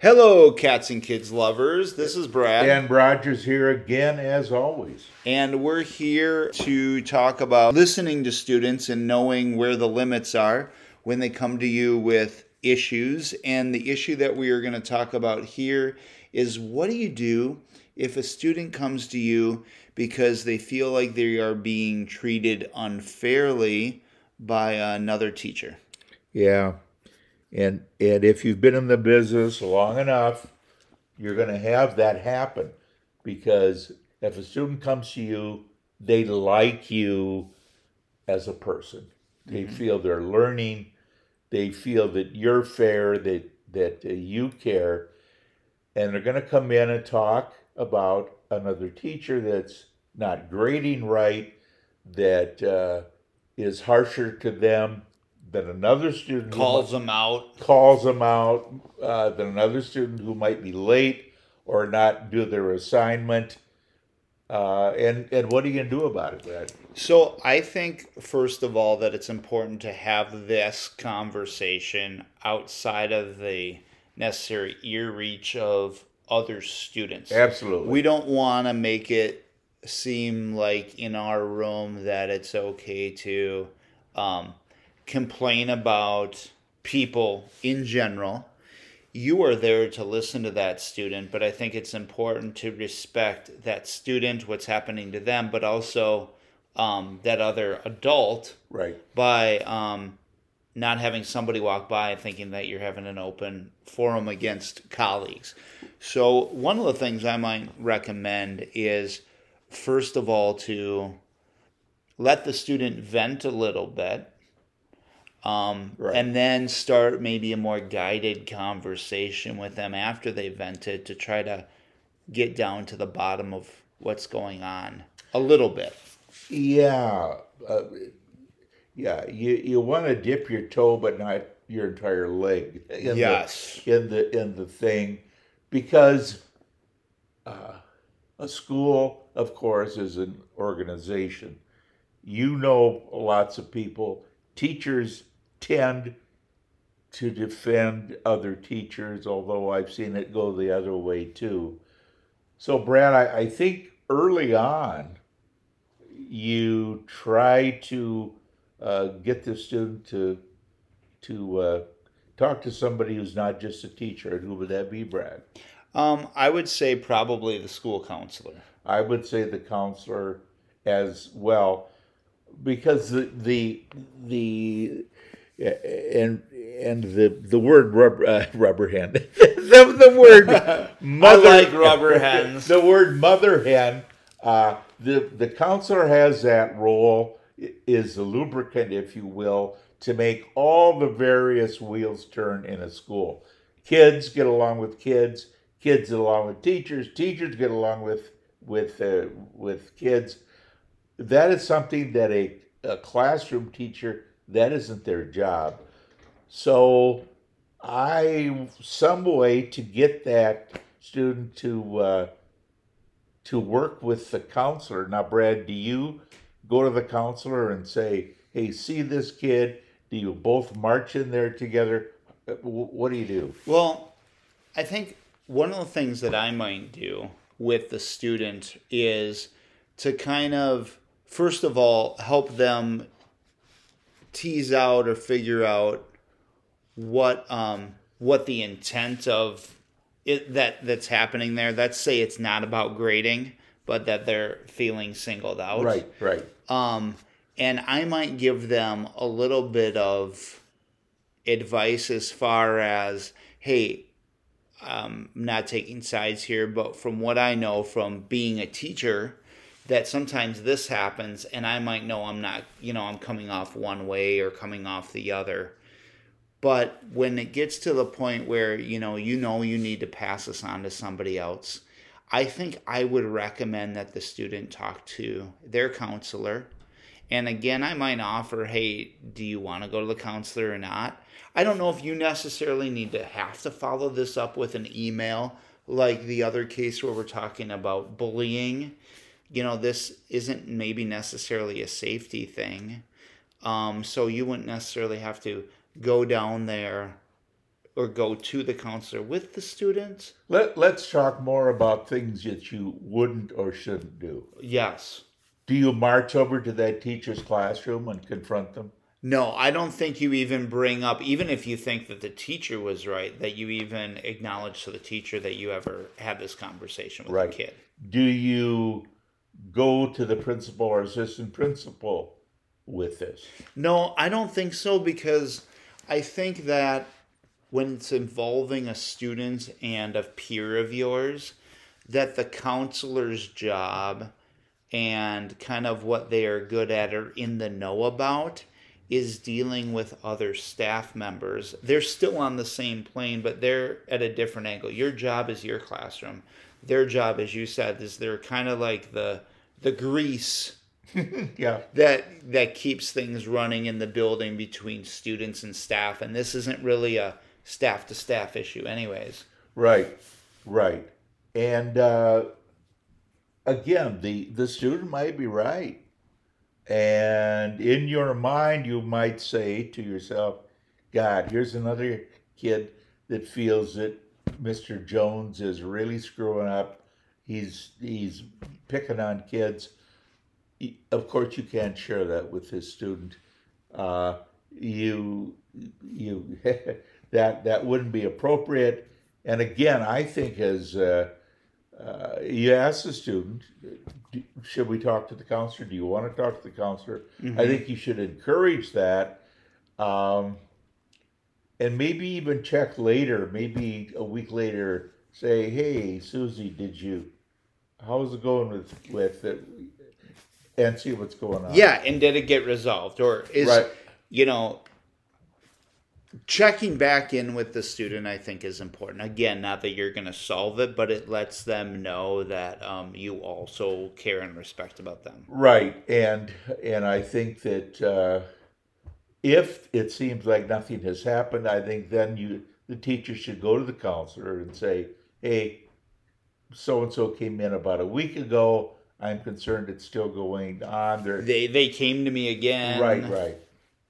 Hello, cats and kids lovers. This is Brad. And Rogers here again, as always. And we're here to talk about listening to students and knowing where the limits are when they come to you with issues. And the issue that we are going to talk about here is what do you do if a student comes to you because they feel like they are being treated unfairly by another teacher? Yeah. And and if you've been in the business long enough, you're going to have that happen because if a student comes to you, they like you as a person. They mm-hmm. feel they're learning. They feel that you're fair, that that uh, you care, and they're going to come in and talk about another teacher that's not grading right, that uh, is harsher to them than another student calls them out. calls them out uh, than another student who might be late or not do their assignment uh, and and what are you going to do about it Brad? so i think first of all that it's important to have this conversation outside of the necessary ear reach of other students. Absolutely. We don't want to make it seem like in our room that it's okay to um, complain about people in general. You are there to listen to that student, but I think it's important to respect that student, what's happening to them, but also um, that other adult. Right. By um, not having somebody walk by thinking that you're having an open forum against colleagues. So, one of the things I might recommend is, first of all, to let the student vent a little bit um, right. and then start maybe a more guided conversation with them after they vented to try to get down to the bottom of what's going on a little bit. Yeah, uh, yeah. You you want to dip your toe, but not your entire leg. In yes. The, in the in the thing, because uh, a school, of course, is an organization. You know lots of people. Teachers tend to defend other teachers, although I've seen it go the other way too. So, Brad, I, I think early on, you try to uh, get the student to to uh, talk to somebody who's not just a teacher. And who would that be, Brad? Um, I would say probably the school counselor. I would say the counselor as well, because the the the and and the the word rubber uh, rubber hen the, the word mother I like rubber hens the word mother hen uh, the the counselor has that role is the lubricant if you will to make all the various wheels turn in a school. Kids get along with kids kids get along with teachers teachers get along with with uh, with kids. That is something that a, a classroom teacher that isn't their job. So I some way to get that student to uh, to work with the counselor. Now, Brad, do you go to the counselor and say, "Hey, see this kid"? Do you both march in there together? Uh, what do you do? Well, I think one of the things that I might do with the student is to kind of first of all help them tease out or figure out what um, what the intent of it that that's happening there. Let's say it's not about grading, but that they're feeling singled out. Right, right. Um, and I might give them a little bit of advice as far as, hey, um, I'm not taking sides here, but from what I know from being a teacher, that sometimes this happens and I might know I'm not, you know, I'm coming off one way or coming off the other. But when it gets to the point where, you know, you know you need to pass this on to somebody else, I think I would recommend that the student talk to their counselor. And again, I might offer, hey, do you want to go to the counselor or not? I don't know if you necessarily need to have to follow this up with an email like the other case where we're talking about bullying you know, this isn't maybe necessarily a safety thing. Um, so you wouldn't necessarily have to go down there or go to the counselor with the student. Let, let's talk more about things that you wouldn't or shouldn't do. Yes. Do you march over to that teacher's classroom and confront them? No, I don't think you even bring up, even if you think that the teacher was right, that you even acknowledge to the teacher that you ever had this conversation with Right. the kid. Do you go to the principal or assistant principal with this? No, I don't think so because I think that when it's involving a student and a peer of yours, that the counselor's job and kind of what they are good at or in the know about is dealing with other staff members. They're still on the same plane, but they're at a different angle. Your job is your classroom. Their job, as you said, is they're kind of like the the grease Yeah. that that keeps things running in the building between students and staff and this isn't really a staff to staff issue anyways Right, right. And uh, again, the, the student might be right. And in your mind, you might say to yourself, God, here's another kid that feels that Mr. Jones is really screwing up. He's, he's picking on kids. Of course, you can't share that with his student. Uh, you, you, that, that wouldn't be appropriate. And again, I think as uh, uh, you ask the student, do, should we talk to the counselor? Do you want to talk to the counselor? I think you should encourage that. Um, and maybe even check later, maybe a week later, say, hey, Susie, did you, how's it going with, with it? And see what's going on. yeah and did it get resolved or is Right. you know checking back in with the student i think is important again not that you're going to solve it but it lets them know that um, you also care and respect about them Right, and and I think that uh, if it seems like nothing has happened, I think then you the teacher should go to the counselor and say, "Hey, so and so came in about a week ago. I'm concerned it's still going on." They're, they they came to me again right, right,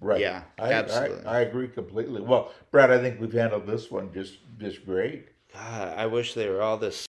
right. Yeah, I, absolutely. I, I agree completely. Well, Brad, I think we've handled this one just just great. God, I wish they were all this.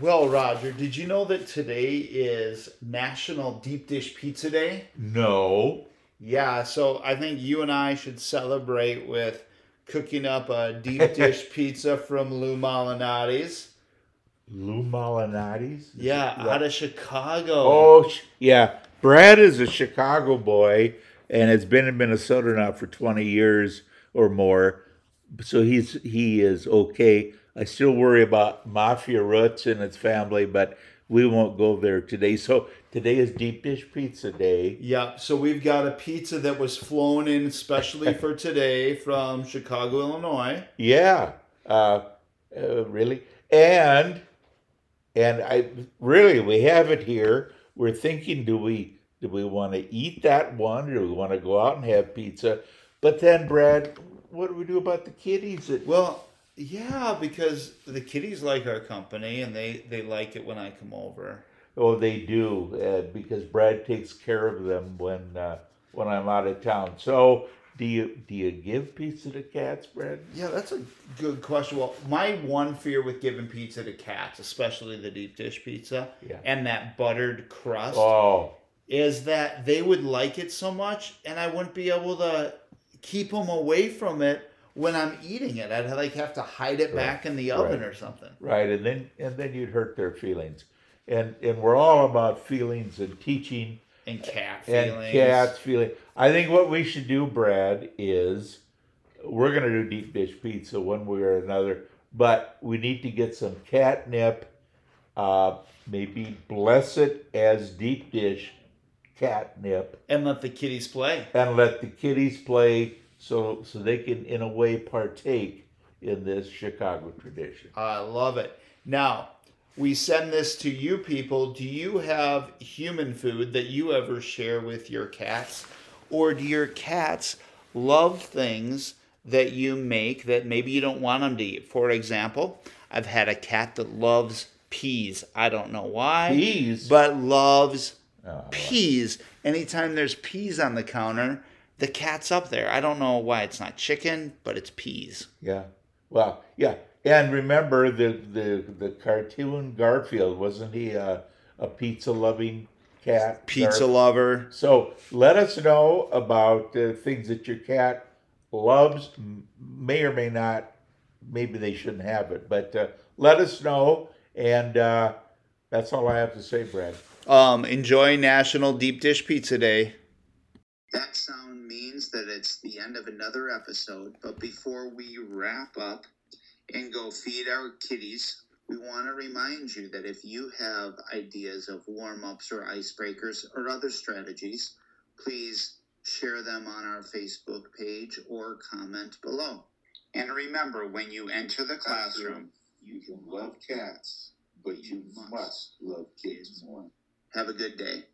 Well, Roger, did you know that today is National Deep Dish Pizza Day? No, Yeah, so I think you and I should celebrate with cooking up a deep dish pizza from Lou Malinati's. Lou Malinati's. Yeah, out of Chicago. Oh, yeah. Brad is a Chicago boy and has been in Minnesota now for 20 years or more. So he's he is okay. I still worry about mafia roots in its family, but we won't go there today. So today is deep dish pizza day. Yeah, so we've got a pizza that was flown in especially for today from Chicago, Illinois. Yeah, uh, uh, really, and and I really we have it here. We're thinking, do we do we want to eat that one, or do we want to go out and have pizza? But then, Brad, what do we do about the kiddies? That, Well, yeah, because the kitties like our company and they they like it when I come over. oh, they do uh, because Brad takes care of them when uh, when I'm out of town. So, do you do you give pizza to cats, Brad? Yeah, that's a good question. Well, my one fear with giving pizza to cats, especially the deep dish pizza Yeah. and that buttered crust, Oh, is that they would like it so much and I wouldn't be able to keep them away from it when I'm eating it. I'd like have to hide it back in the oven Right. or something. Right, and then and then you'd hurt their feelings, and and we're all about feelings and teaching And cat and feelings. cats feeling. I think what we should do, Brad, is we're gonna do deep dish pizza one way or another, but we need to get some catnip. Uh, maybe bless it as deep dish catnip, And let the kitties play. and let the kitties play so so they can in a way partake in this Chicago tradition. I love it. Now, we send this to you people. Do you have human food that you ever share with your cats? Or do your cats love things that you make that maybe you don't want them to eat? For example, I've had a cat that loves peas. I don't know why. Peas? But loves Oh, peas. Anytime there's peas on the counter, the cat's up there. I don't know why it's not chicken, but it's peas. Yeah. Well, yeah. And remember the the the cartoon Garfield wasn't he a, a pizza loving cat? Pizza Gar- lover. So let us know about uh, things that your cat loves. May or may not. Maybe they shouldn't have it, but uh, let us know. And uh, that's all I have to say, Brad. Um, enjoy National Deep Dish Pizza Day. That sound means that it's the end of another episode, but before we wrap up and go feed our kitties, we want to remind you that if you have ideas of warm ups or icebreakers or other strategies, please share them on our Facebook page or comment below. And remember, when you enter the classroom, You can love cats, but you must love kids more. have a good day.